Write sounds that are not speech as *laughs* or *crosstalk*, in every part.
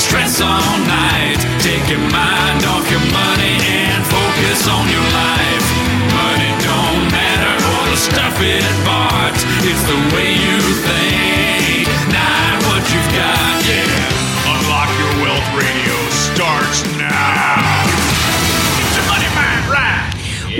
Stress all night. Take your mind off your money and focus on your life. Money don't matter or the stuff it bought. It's the way you think,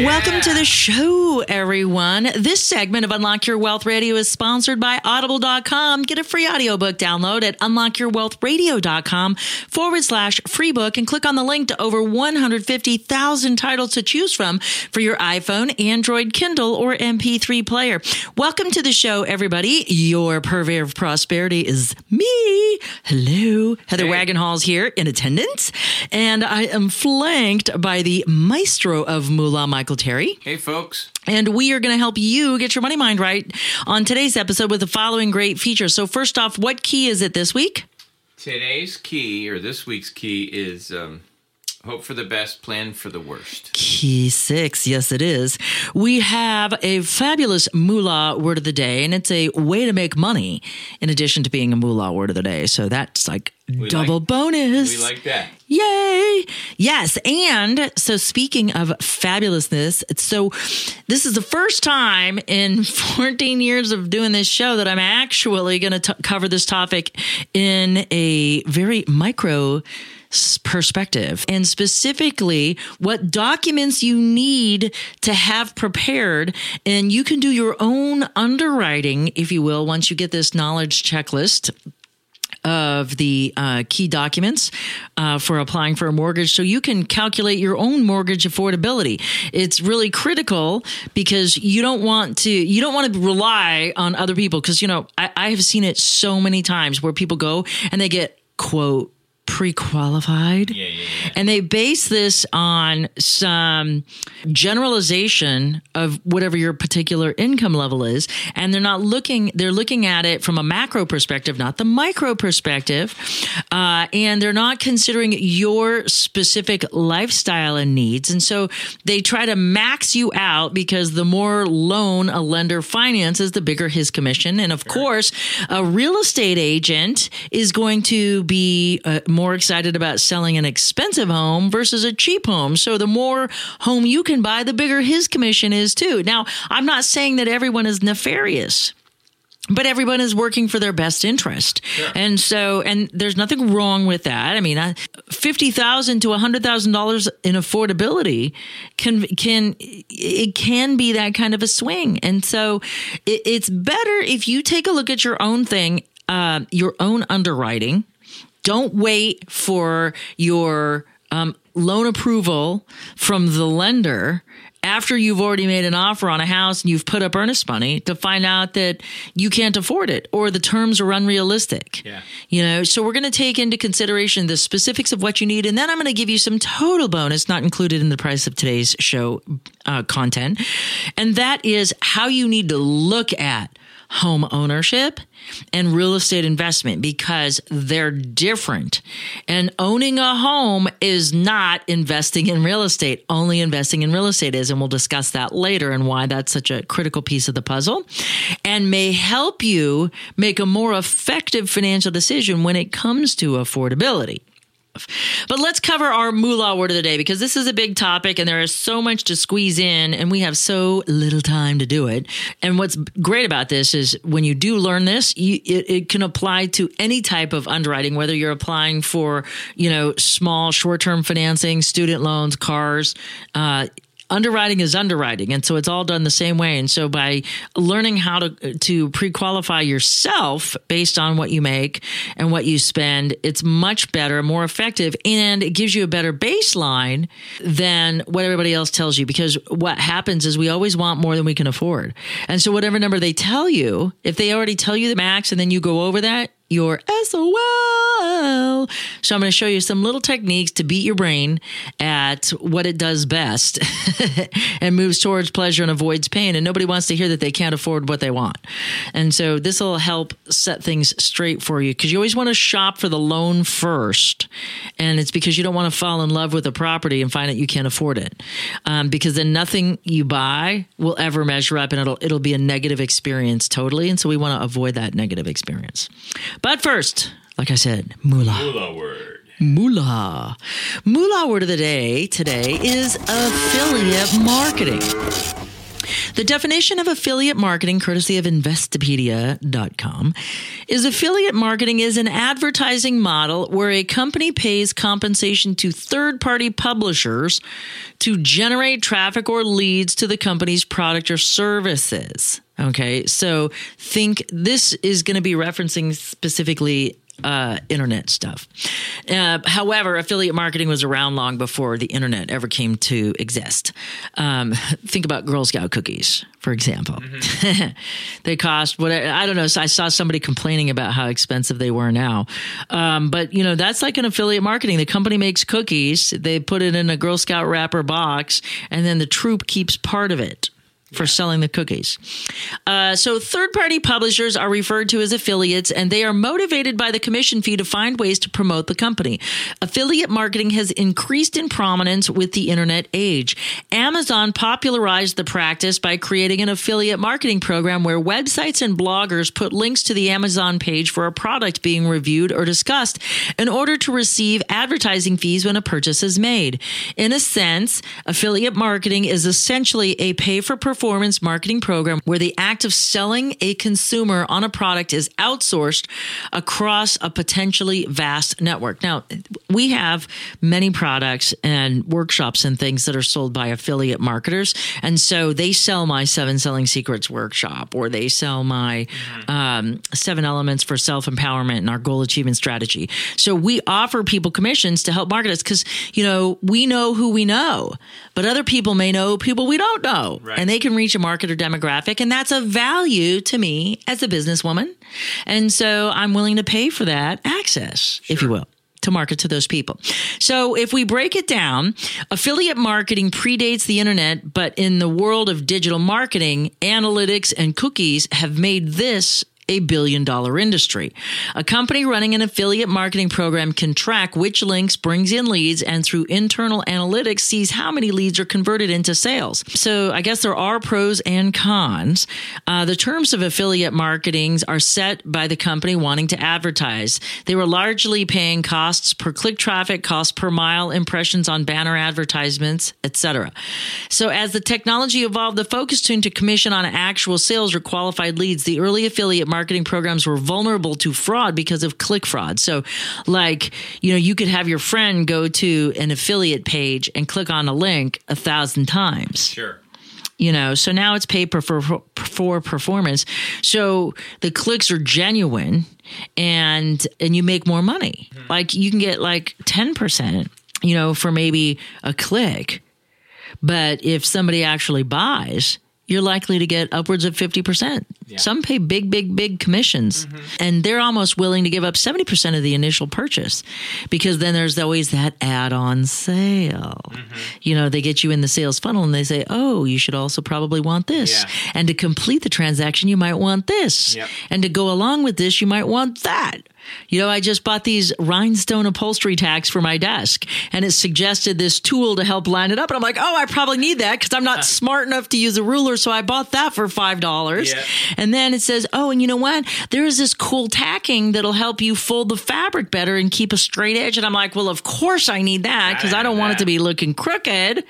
Welcome to the show, everyone. This segment of Unlock Your Wealth Radio is sponsored by Audible.com. Get a free audiobook download at unlockyourwealthradio.com forward slash free book and click on the link to over 150,000 titles to choose from for your iPhone, Android, Kindle, or MP3 player. Welcome to the show, everybody. Your purveyor of prosperity is me. Hello. Heather Wagenhals here in attendance, and I am flanked by the maestro of Moolah, Michael Terry. Hey, folks. And we are going to help you get your money mind right on today's episode with the following great features. So, first off, what key is it this week? Today's key, or this week's key, is um, hope for the best, plan for the worst. Key six. Yes, it is. We have a fabulous moolah word of the day, and it's a way to make money in addition to being a moolah word of the day. So, that's like double like- bonus. We like that. Yay! Yes. And so, speaking of fabulousness, so this is the first time in *laughs* 14 years of doing this show that I'm actually going to cover this topic in a very micro perspective. And specifically what documents you need to have prepared and you can do your own underwriting if you will once you get this knowledge checklist of the uh, key documents uh, for applying for a mortgage. So you can calculate your own mortgage affordability. It's really critical because you don't want to you don't want to rely on other people. Because you know I, I have seen it so many times where people go and they get quote pre-qualified. Yeah, yeah, yeah. and they base this on some generalization of whatever your particular income level is. And they're not looking they're looking at it from a macro perspective not the micro perspective. Uh, and they're not considering your specific lifestyle and needs. And so they try to max you out because the more loan a lender finances the bigger his commission. And of course a real estate agent is going to be uh, more excited about selling an expensive home versus a cheap home. So the more home you can buy, the bigger his commission is too. Now, I'm not saying that everyone is nefarious. But everyone is working for their best interest, and so and there's nothing wrong with that. I mean, I- fifty thousand to hundred thousand dollars in affordability can can it can be that kind of a swing, and so it, it's better if you take a look at your own thing, uh, your own underwriting, don't wait for your um, loan approval from the lender after you've already made an offer on a house and you've put up earnest money to find out that you can't afford it or the terms are unrealistic. Yeah. You know, so we're going to take into consideration the specifics of what you need. And then I'm going to give you some total bonus, not included in the price of today's show uh, content. And that is how you need to look at home ownership and real estate investment because they're different. And owning a home is not investing in real estate. Only investing in real estate is. And we'll discuss that later and why that's such a critical piece of the puzzle and may help you make a more effective financial decision when it comes to affordability. But let's cover our moolah word of the day because this is a big topic and there is so much to squeeze in and we have so little time to do it. And what's great about this is when you do learn this, you, it, it can apply to any type of underwriting, whether you're applying for, you know, small short-term financing, student loans, cars, uh, underwriting is underwriting. And so it's all done the same way. And so by learning how to to pre-qualify yourself based on what you make and what you spend it's much better more effective and it gives you a better baseline than what everybody else tells you. Because what happens is we always want more than we can afford. And so whatever number they tell you if they already tell you the max and then you go over that your SOL. So I'm going to show you some little techniques to beat your brain at what it does best *laughs* and moves towards pleasure and avoids pain. And nobody wants to hear that they can't afford what they want. And so this will help set things straight for you because you always want to shop for the loan first. And it's because you don't want to fall in love with a property and find out you can't afford it. Um, because then nothing you buy will ever measure up and it'll, it'll be a negative experience totally. And so we want to avoid that negative experience. But first, like I said, moolah. Hula word. Moolah. Moolah word of the day today is affiliate marketing. The definition of affiliate marketing, courtesy of Investopedia.com, is affiliate marketing is an advertising model where a company pays compensation to third party publishers to generate traffic or leads to the company's product or services. Okay, so think this is going to be referencing specifically uh, internet stuff. Uh, however, affiliate marketing was around long before the internet ever came to exist. Um, *laughs* think about Girl Scout cookies, for example. *laughs* they cost what I don't know. I saw somebody complaining about how expensive they were now, um, but you know that's like an affiliate marketing. The company makes cookies, they put it in a Girl Scout wrapper box, and then the troop keeps part of it for selling the cookies. Uh, so, third party publishers are referred to as affiliates, and they are motivated by the commission fee to find ways to promote the company. Affiliate marketing has increased in prominence with the internet age. Amazon popularized the practice by creating an affiliate marketing program where websites and bloggers put links to the Amazon page for a product being reviewed or discussed in order to receive advertising fees when a purchase is made. In a sense, affiliate marketing is essentially a pay for performance marketing program where the act of selling a consumer on a product is outsourced across a potentially vast network. Now, we have many products and workshops and things that are sold by affiliate marketers. And so they sell my seven selling secrets workshop or they sell my um, seven elements for self empowerment and our goal achievement strategy. So we offer people commissions to help market us because, you know, we know who we know, but other people may know people we don't know. Right. And they can reach a market or demographic. And that's a value to me as a businesswoman. And so I'm willing to pay for that access, if you will. To market to those people. So, if we break it down, affiliate marketing predates the internet, but in the world of digital marketing, analytics and cookies have made this a billion dollar industry. A company running an affiliate marketing program can track which links brings in leads and through internal analytics sees how many leads are converted into sales. So I guess there are pros and cons. Uh, the terms of affiliate marketings are set by the company wanting to advertise. They were largely paying costs per click traffic, cost per mile, impressions on banner advertisements, etc. So as the technology evolved, the focus turned to commission on actual sales or qualified leads. The early affiliate marketing programs were vulnerable to fraud because of click fraud. So, like, you know, you could have your friend go to an affiliate page and click on a link a thousand times. Sure. you know so now it's paid for, for for performance. So the clicks are genuine and and you make more money. Hmm. Like you can get like 10% you know for maybe a click. But if somebody actually buys you're likely to get upwards of 50%. Some pay big, big, big commissions, mm-hmm. and they're almost willing to give up 70% of the initial purchase because then there's always that add on sale. Mm-hmm. You know, they get you in the sales funnel and they say, oh, you should also probably want this. Yeah. And to complete the transaction, you might want this. Yep. And to go along with this, you might want that. You know, I just bought these rhinestone upholstery tacks for my desk, and it suggested this tool to help line it up. And I'm like, oh, I probably need that because I'm not smart enough to use a ruler. So I bought that for $5. Yeah. And then it says, oh, and you know what? There is this cool tacking that'll help you fold the fabric better and keep a straight edge. And I'm like, well, of course I need that because I don't want it to be looking crooked.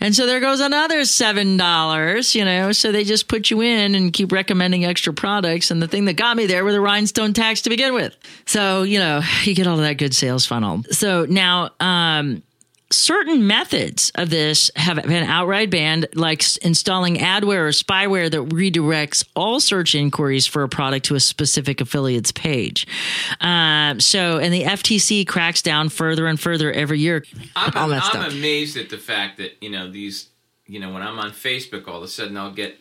And so there goes another seven dollars, you know. So they just put you in and keep recommending extra products. And the thing that got me there were the rhinestone tacks to begin with. So you know you get all of that good sales funnel. So now, um, certain methods of this have been outright banned, like installing adware or spyware that redirects all search inquiries for a product to a specific affiliate's page. Um, so, and the FTC cracks down further and further every year. I'm, all that I'm stuff. amazed at the fact that you know these. You know, when I'm on Facebook, all of a sudden I'll get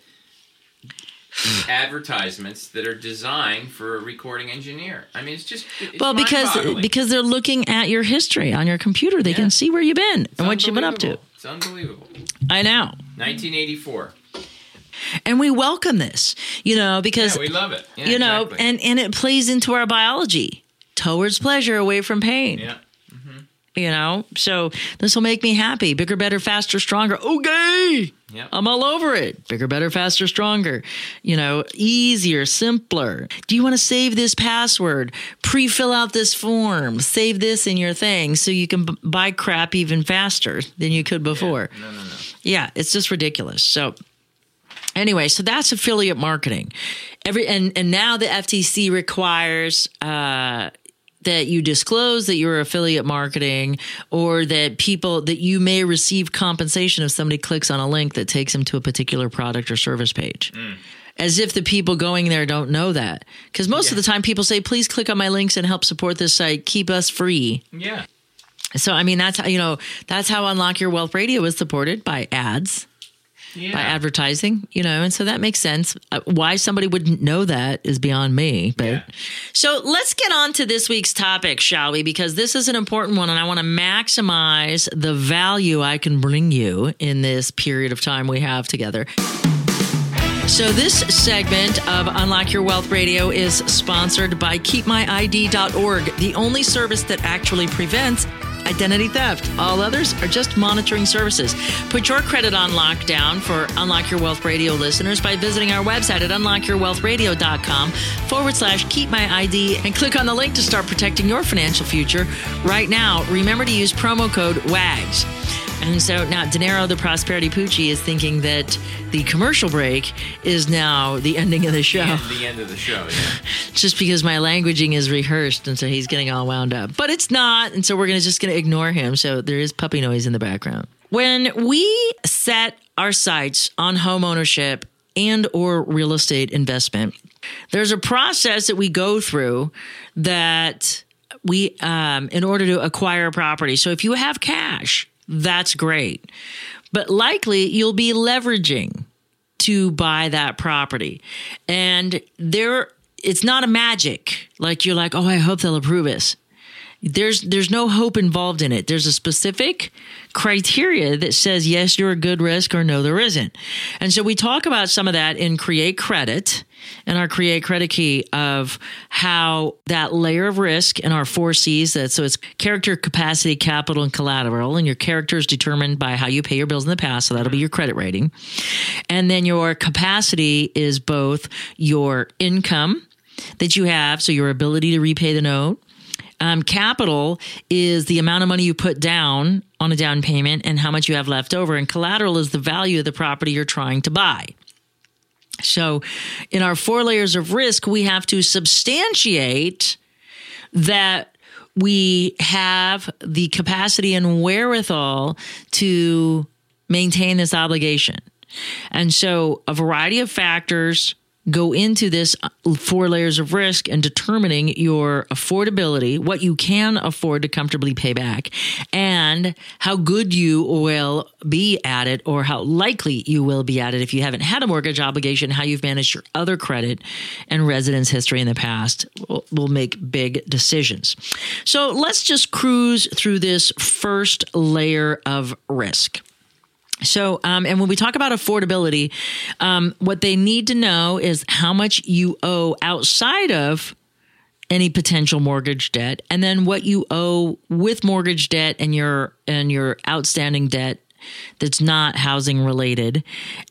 *laughs* advertisements that are designed for a recording engineer. I mean, it's just it's well, because because they're looking at your history on your computer. They Yeah. can see where you've been It's and what you've been up to. It's unbelievable. I know. 1984. And we welcome this, you know, because Yeah, we love it. Yeah, you know, exactly. and and it plays into our biology towards pleasure, away from pain. yeah. You know, so this will make me happy. Bigger, better, faster, stronger. Okay, Yeah. I'm all over it. Bigger, better, faster, stronger. You know, easier, simpler. Do you want to save this password? Pre-fill out this form. Save this in your thing so you can b- buy crap even faster than you could before. No, no, no. Yeah, it's just ridiculous. So anyway, so that's affiliate marketing. Every and and now the FTC requires uh that you disclose that you're affiliate marketing or that people that you may receive compensation if somebody clicks on a link that takes them to a particular product or service page. Mm. As if the people going there don't know that. Because most of the time people say, please click on my links and help support this site. Keep us free. Yeah. So I mean that's how you know that's how Unlock Your Wealth Radio is supported by ads, Yeah. by advertising, you know, and so that makes sense. Uh, why somebody wouldn't know that is beyond me. But Yeah. so let's get on to this week's topic, shall we? Because this is an important one, and I want to maximize the value I can bring you in this period of time we have together. So, this segment of Unlock Your Wealth Radio is sponsored by KeepMyID.org, the only service that actually prevents identity theft. All others are just monitoring services. Put your credit on lockdown for Unlock Your Wealth Radio listeners by visiting our website at unlockyourwealthradio.com forward slash keep my ID and click on the link to start protecting your financial future right now. Remember to use promo code WAGS. And so now Dinero the Prosperity Poochie is thinking that the commercial break is now the ending of the show. And the end of the show. Yeah. *laughs* Just because my languaging is rehearsed and so he's getting all wound up. But it's not, and so we're gonna just gonna ignore him. So there is puppy noise in the background. When we set our sights on home ownership and or real estate investment, there's a process that we go through that we um, in order to acquire a property. So if you have cash, that's great. But likely you'll be leveraging to buy that property. And there it's not a magic. Like you're like, "Oh, I hope they'll approve us." There's there's no hope involved in it. There's a specific criteria that says yes, you're a good risk or no, there isn't. And so we talk about some of that in Create Credit and our Create Credit Key of how that layer of risk in our four C's that so it's character, capacity, capital, and collateral. And your character is determined by how you pay your bills in the past. So that'll be your credit rating. And then your capacity is both your income that you have, so your ability to repay the note. Um, capital is the amount of money you put down on a down payment and how much you have left over. And collateral is the value of the property you're trying to buy. So, in our four layers of risk, we have to substantiate that we have the capacity and wherewithal to maintain this obligation. And so, a variety of factors go into this uh, four layers of risk and determining your affordability, what you can afford to comfortably pay back, and how good you will be at it or how likely you will be at it if you haven't had a mortgage obligation, how you've managed your other credit and residence history in the past will, will make big decisions. So let's just cruise through this first layer of risk. So, um, and when we talk about affordability, um, what they need to know is how much you owe outside of any potential mortgage debt, and then what you owe with mortgage debt and your and your outstanding debt that's not housing related,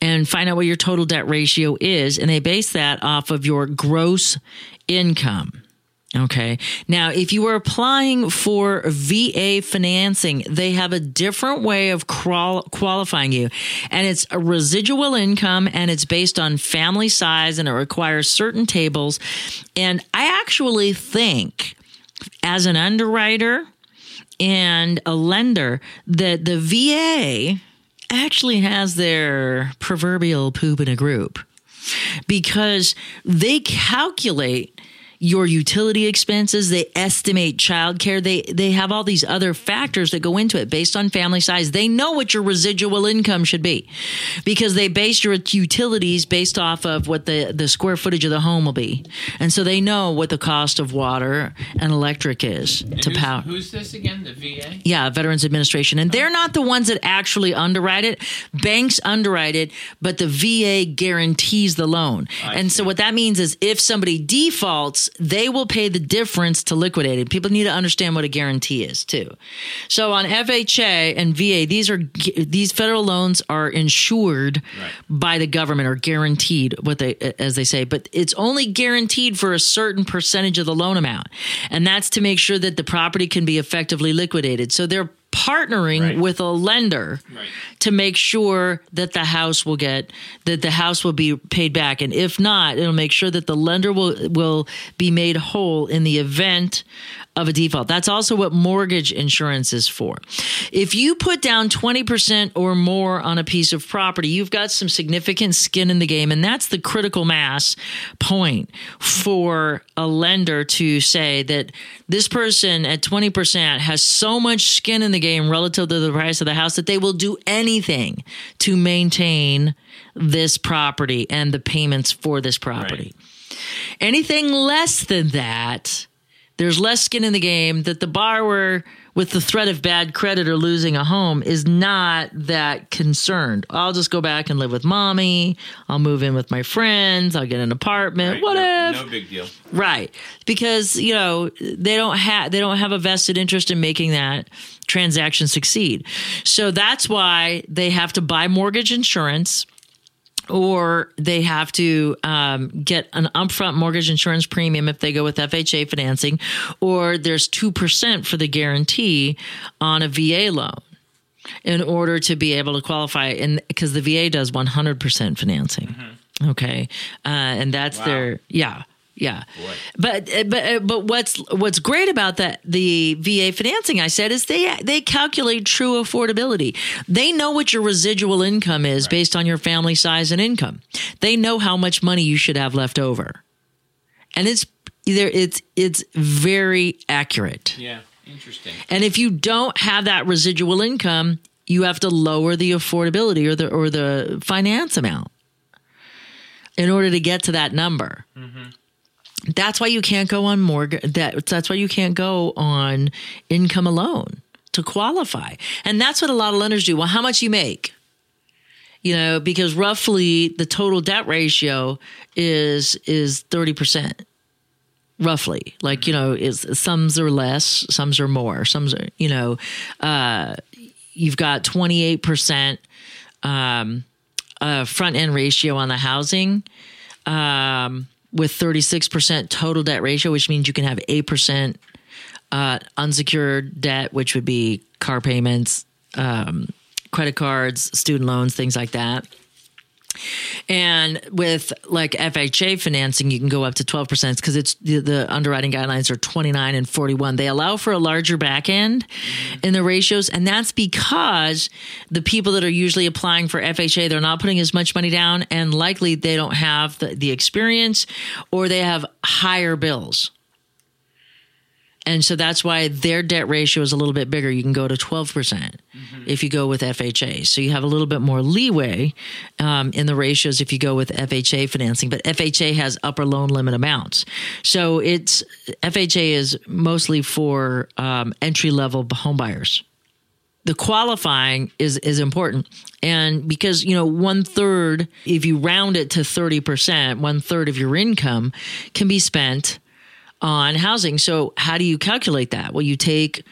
and find out what your total debt ratio is, and they base that off of your gross income. Okay. Now, if you are applying for VA financing, they have a different way of qual- qualifying you. And it's a residual income and it's based on family size and it requires certain tables. And I actually think as an underwriter and a lender that the VA actually has their proverbial poop in a group because they calculate your utility expenses, they estimate childcare, they they have all these other factors that go into it based on family size. They know what your residual income should be because they base your utilities based off of what the the square footage of the home will be. And so they know what the cost of water and electric is to who's, power. Who's this again? The VA? Yeah, Veterans Administration. And they're not the ones that actually underwrite it. Banks underwrite it, but the VA guarantees the loan. and so what that means is if somebody defaults, they will pay the difference to liquidate it. People need to understand what a guarantee is too. So on FHA and VA, these are these federal loans are insured by the government or guaranteed what they as they say, but it's only guaranteed for a certain percentage of the loan amount. And that's to make sure that the property can be effectively liquidated. So they're partnering Right. with a lender Right. to make sure that the house will get that the house will be paid back and if not it'll make sure that the lender will will be made whole in the event of a default. That's also what mortgage insurance is for. If you put down 20% or more on a piece of property you've got some significant skin in the game and that's the critical mass point for a lender to say that this person at 20% has so much skin in the game relative to the price of the house that they will do anything to maintain this property and the payments for this property. Anything less than that, there's less skin in the game that the borrower with the threat of bad credit or losing a home is not that concerned. I'll just go back and live with mommy. I'll move in with my friends. I'll get an apartment. What no, if? No big deal. Right. Because, you know, they don't have they don't have a vested interest in making that transaction succeed. So that's why they have to buy mortgage insurance or they have to um, get an upfront mortgage insurance premium if they go with FHA financing, or there's 2% for the guarantee on a VA loan in order to be able to qualify. And because the VA does 100% financing. Okay. Uh, and that's their, yeah. Yeah, but uh, but uh, but what's what's great about that the VA financing I said is they they calculate true affordability. They know what your residual income is based on your family size and income. They know how much money you should have left over, and it's either it's it's very accurate. Yeah, interesting. And if you don't have that residual income, you have to lower the affordability or the or the finance amount in order to get to that number. Mm-hmm. That's why you can't go on mortgage. That, that's why you can't go on income alone to qualify. And that's what a lot of lenders do. Well, how much you make? You know, because roughly the total debt ratio is is thirty percent roughly like you know is some's are less some's are more some's are you know uh you've got 28% um uh front end ratio on the housing um with 36% total debt ratio which means you can have 8% uh unsecured debt which would be car payments um credit cards student loans things like that and with like FHA financing, you can go up to 12% because it's the, the underwriting guidelines are 29 and 41. They allow for a larger back end in the ratios. And that's because the people that are usually applying for FHA, they're not putting as much money down and likely they don't have the, the experience or they have higher bills. And so that's why their debt ratio is a little bit bigger. You can go to 12% if you go with FHA. So you have a little bit more leeway um, in the ratios if you go with FHA financing. But FHA has upper loan limit amounts. So it's FHA is mostly for um, entry level home buyers the qualifying is is important and because you know one third if you round it to 30% one third of your income can be spent on housing. So how do you calculate that? Well you take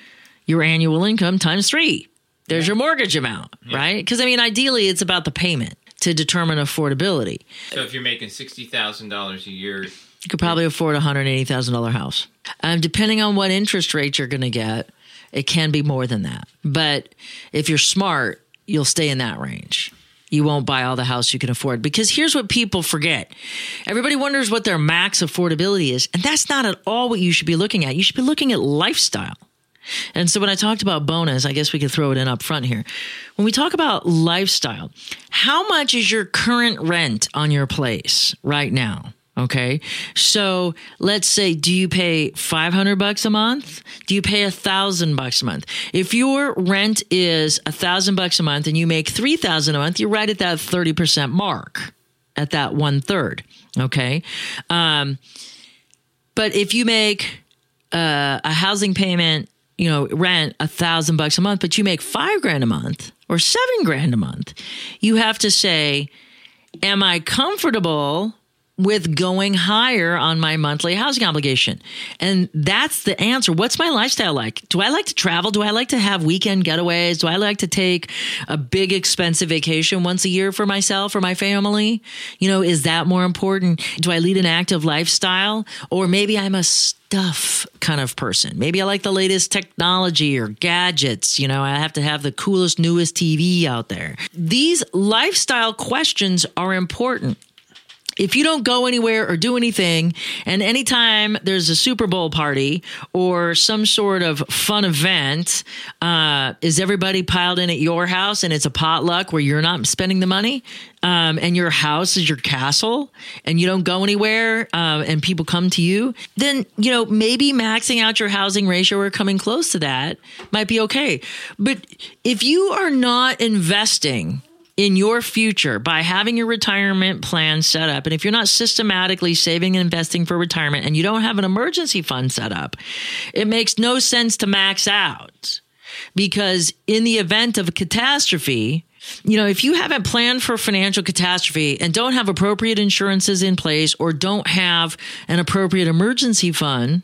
your annual income times three. There's your mortgage amount right? Because i mean ideally it's about the payment to determine affordability. So if you're making sixty thousand dollars a year, you could probably afford a hundred eighty thousand dollar house. Um, depending on what interest rate you're going to get, it can be more than that. But if you're smart, you'll stay in that range. You won't buy all the house you can afford because here's what people forget. Everybody wonders what their max affordability is, and that's not at all what you should be looking at. You should be looking at lifestyle. And so when I talked about bonus, I guess we could throw it in up front here. When we talk about lifestyle, how much is your current rent on your place right now? Okay. So let's say, do you pay 500 bucks a month? Do you pay a thousand bucks a month? If your rent is a thousand bucks a month and you make 3,000 a month, you're right at that 30% mark at that one third. Okay. Um, but if you make uh, a housing payment, you know, rent a thousand bucks a month, but you make five grand a month or seven grand a month, you have to say, am I comfortable with going higher on my monthly housing obligation? And that's the answer. What's my lifestyle like? Do I like to travel? Do I like to have weekend getaways? Do I like to take a big expensive vacation once a year for myself or my family? You know, is that more important? Do I lead an active lifestyle? Or maybe I'm a stuff kind of person. Maybe I like the latest technology or gadgets. You know, I have to have the coolest, newest TV out there. These lifestyle questions are important if you don't go anywhere or do anything, and anytime there's a Super Bowl party or some sort of fun event, uh, is everybody piled in at your house and it's a potluck where you're not spending the money? Um, and your house is your castle and you don't go anywhere uh, and people come to you, then, you know, maybe maxing out your housing ratio or coming close to that might be okay. But if you are not investing in your future by having your retirement plan set up. And if you're not systematically saving and investing for retirement and you don't have an emergency fund set up, it makes no sense to max out because in the event of a catastrophe, you know, if you haven't planned for financial catastrophe and don't have appropriate insurances in place or don't have an appropriate emergency fund,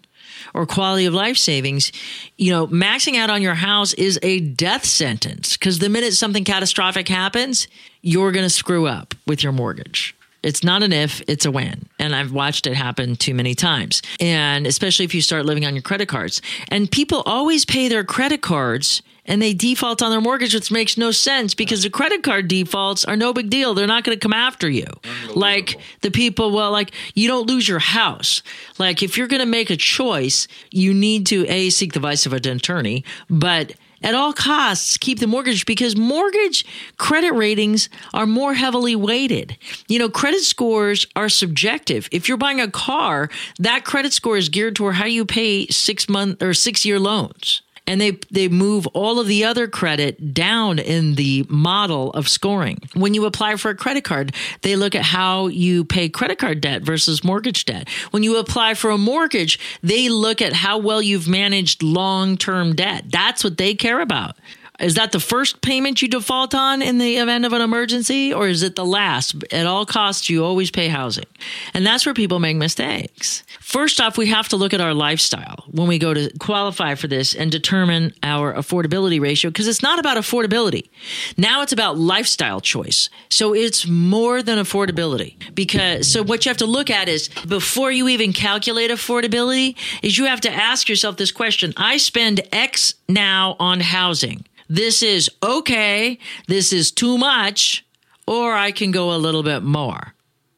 or quality of life savings, you know, maxing out on your house is a death sentence because the minute something catastrophic happens, you're going to screw up with your mortgage. It's not an if, it's a when. And I've watched it happen too many times. And especially if you start living on your credit cards. And people always pay their credit cards and they default on their mortgage, which makes no sense because the credit card defaults are no big deal. They're not going to come after you. Like the people, well, like you don't lose your house. Like if you're going to make a choice, you need to A, seek the advice of an attorney, but at all costs keep the mortgage because mortgage credit ratings are more heavily weighted. You know, credit scores are subjective. If you're buying a car, that credit score is geared toward how you pay six month or six year loans and they they move all of the other credit down in the model of scoring. When you apply for a credit card, they look at how you pay credit card debt versus mortgage debt. When you apply for a mortgage, they look at how well you've managed long-term debt. That's what they care about. Is that the first payment you default on in the event of an emergency, or is it the last? At all costs, you always pay housing. And that's where people make mistakes. First off, we have to look at our lifestyle when we go to qualify for this and determine our affordability ratio, because it's not about affordability. Now it's about lifestyle choice. So it's more than affordability. Because, so what you have to look at is before you even calculate affordability, is you have to ask yourself this question I spend X now on housing this is okay, this is too much, or I can go a little bit more.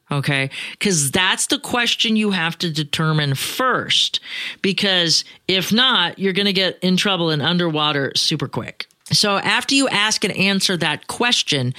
Okay. Because that's the question you have to determine first. Because if not, you're going to get in trouble and underwater super quick. So after you ask and answer that question,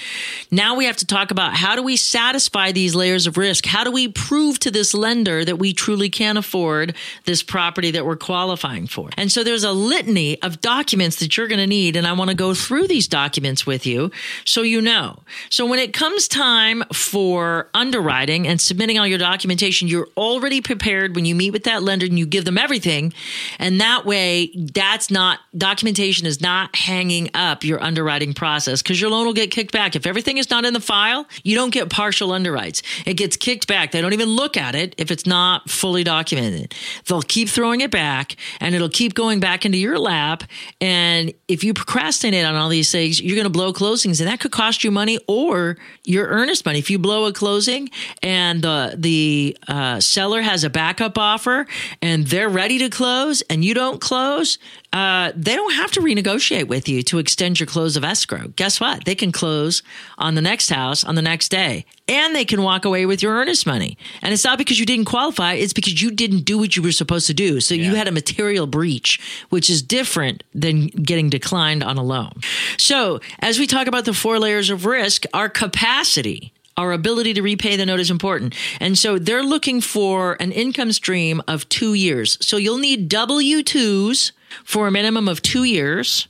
now we have to talk about how do we satisfy these layers of risk? How do we prove to this lender that we truly can afford this property that we're qualifying for? And so there's a litany of documents that you're going to need. And I want to go through these documents with you so you know. So when it comes time for underwriting and submitting all your documentation, you're already prepared when you meet with that lender and you give them everything. And that way, that's not, documentation is not hanging up your underwriting process because your loan will get kicked back. If everything is not in the file, you don't get partial underwrites. It gets kicked back. They don't even look at it if it's not fully documented. They'll keep throwing it back and it'll keep going back into your lap. And if you procrastinate on all these things, you're going to blow closings and that could cost you money or your earnest money. If you blow a closing and the, the uh, seller has a backup offer and they're ready to close and you don't close, uh, they don't have to renegotiate with you to extend your close of escrow. Guess what? They can close on the next house on the next day and they can walk away with your earnest money. And it's not because you didn't qualify, it's because you didn't do what you were supposed to do. So yeah. you had a material breach, which is different than getting declined on a loan. So as we talk about the four layers of risk, our capacity our ability to repay the note is important. And so they're looking for an income stream of two years. So you'll need W 2s for a minimum of two years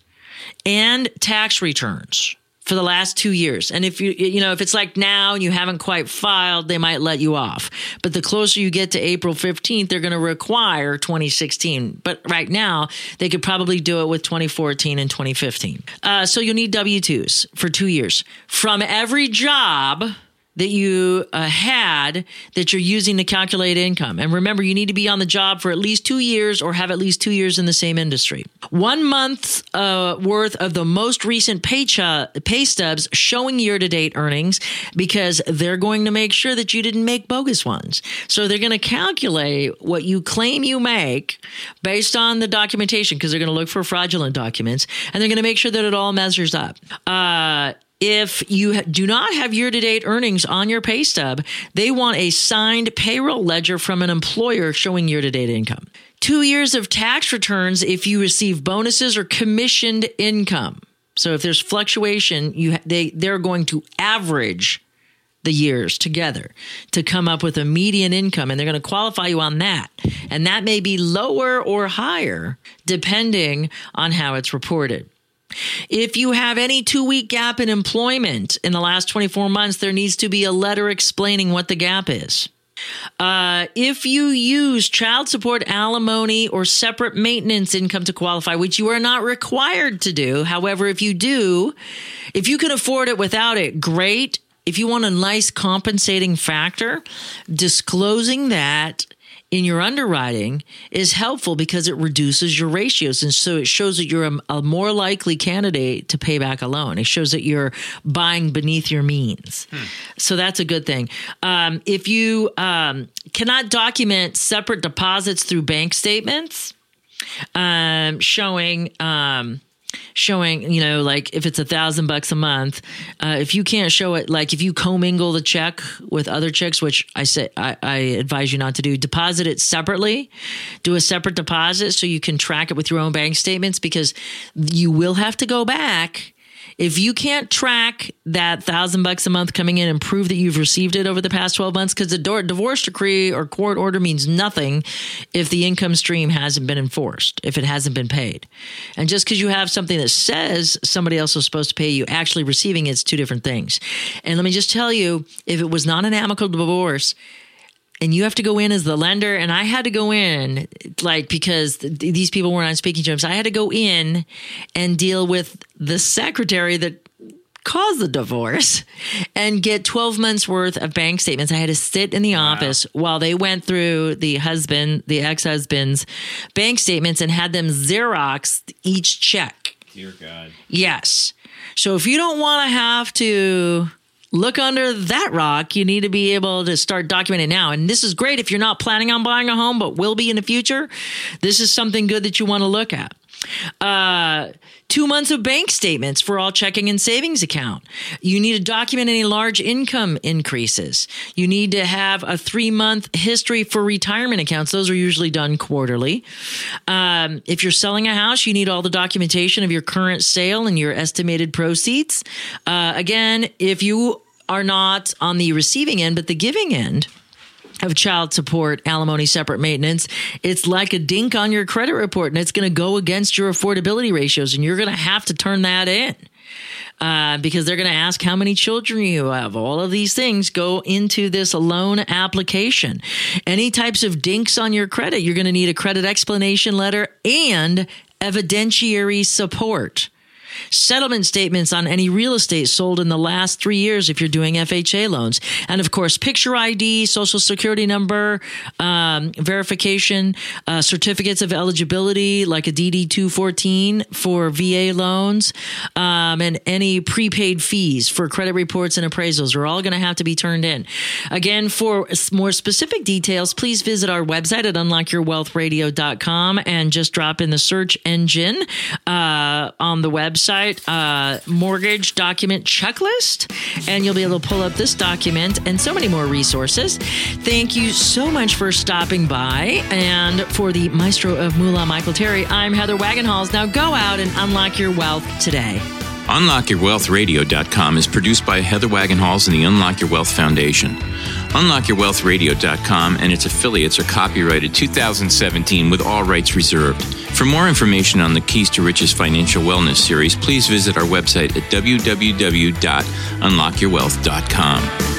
and tax returns for the last two years. And if you, you know, if it's like now and you haven't quite filed, they might let you off. But the closer you get to April 15th, they're going to require 2016. But right now, they could probably do it with 2014 and 2015. Uh, so you'll need W 2s for two years from every job that you uh, had that you're using to calculate income. And remember, you need to be on the job for at least two years or have at least two years in the same industry. One month uh, worth of the most recent pay, ch- pay stubs showing year to date earnings because they're going to make sure that you didn't make bogus ones. So they're going to calculate what you claim you make based on the documentation because they're going to look for fraudulent documents and they're going to make sure that it all measures up. Uh, if you do not have year to date earnings on your pay stub, they want a signed payroll ledger from an employer showing year to date income. Two years of tax returns if you receive bonuses or commissioned income. So if there's fluctuation, you they they're going to average the years together to come up with a median income and they're going to qualify you on that. And that may be lower or higher depending on how it's reported. If you have any two week gap in employment in the last 24 months, there needs to be a letter explaining what the gap is. Uh, if you use child support, alimony, or separate maintenance income to qualify, which you are not required to do, however, if you do, if you can afford it without it, great. If you want a nice compensating factor, disclosing that in your underwriting is helpful because it reduces your ratios. And so it shows that you're a, a, more likely candidate to pay back a loan. It shows that you're buying beneath your means. Hmm. So that's a good thing. Um, if you um, cannot document separate deposits through bank statements, um, showing um, showing, you know, like if it's a thousand bucks a month, uh, if you can't show it, like if you commingle the check with other checks, which I say I, I advise you not to do, deposit it separately, do a separate deposit so you can track it with your own bank statements because you will have to go back if you can't track that thousand bucks a month coming in and prove that you've received it over the past 12 months, because the divorce decree or court order means nothing if the income stream hasn't been enforced, if it hasn't been paid. And just because you have something that says somebody else was supposed to pay you, actually receiving it's two different things. And let me just tell you, if it was not an amicable divorce, and you have to go in as the lender. And i had to go in like because th- these people weren't on speaking terms. I had to go in and deal with the secretary that caused the divorce and get 12 months worth of bank statements. I had to sit in the wow. office while they went through the husband the ex-husband's bank statements and had them xerox each check. Dear god. Yes. So if you don't want to have to look under that rock. You need to be able to start documenting now. And this is great if you're not planning on buying a home, but will be in the future. This is something good that you want to look at. Uh, two months of bank statements for all checking and savings account. You need to document any large income increases. You need to have a three month history for retirement accounts. Those are usually done quarterly. Um, if you're selling a house, you need all the documentation of your current sale and your estimated proceeds. Uh, again, if you are not on the receiving end, but the giving end, of child support, alimony, separate maintenance, it's like a dink on your credit report and it's going to go against your affordability ratios and you're going to have to turn that in. Uh, because they're going to ask how many children you have. All of these things go into this loan application. Any types of dinks on your credit, you're going to need a credit explanation letter and evidentiary support settlement statements on any real estate sold in the last three years if you're doing FHA loans. And of course, picture ID, social security number, um, verification, uh, certificates of eligibility like a DD 214 for VA loans, um, and any prepaid fees for credit reports and appraisals are all going to have to be turned in. Again, for more specific details, please visit our website at unlockyourwealthradio.com and just drop in the search engine uh, on the website website, uh, mortgage document checklist, and you'll be able to pull up this document and so many more resources. Thank you so much for stopping by. And for the maestro of Moolah, Michael Terry, I'm Heather Wagenhals. Now go out and unlock your wealth today. UnlockYourWealthRadio.com is produced by Heather Wagenhals and the Unlock Your Wealth Foundation. UnlockYourWealthRadio.com and its affiliates are copyrighted 2017 with all rights reserved. For more information on the Keys to Riches Financial Wellness series, please visit our website at www.unlockyourwealth.com.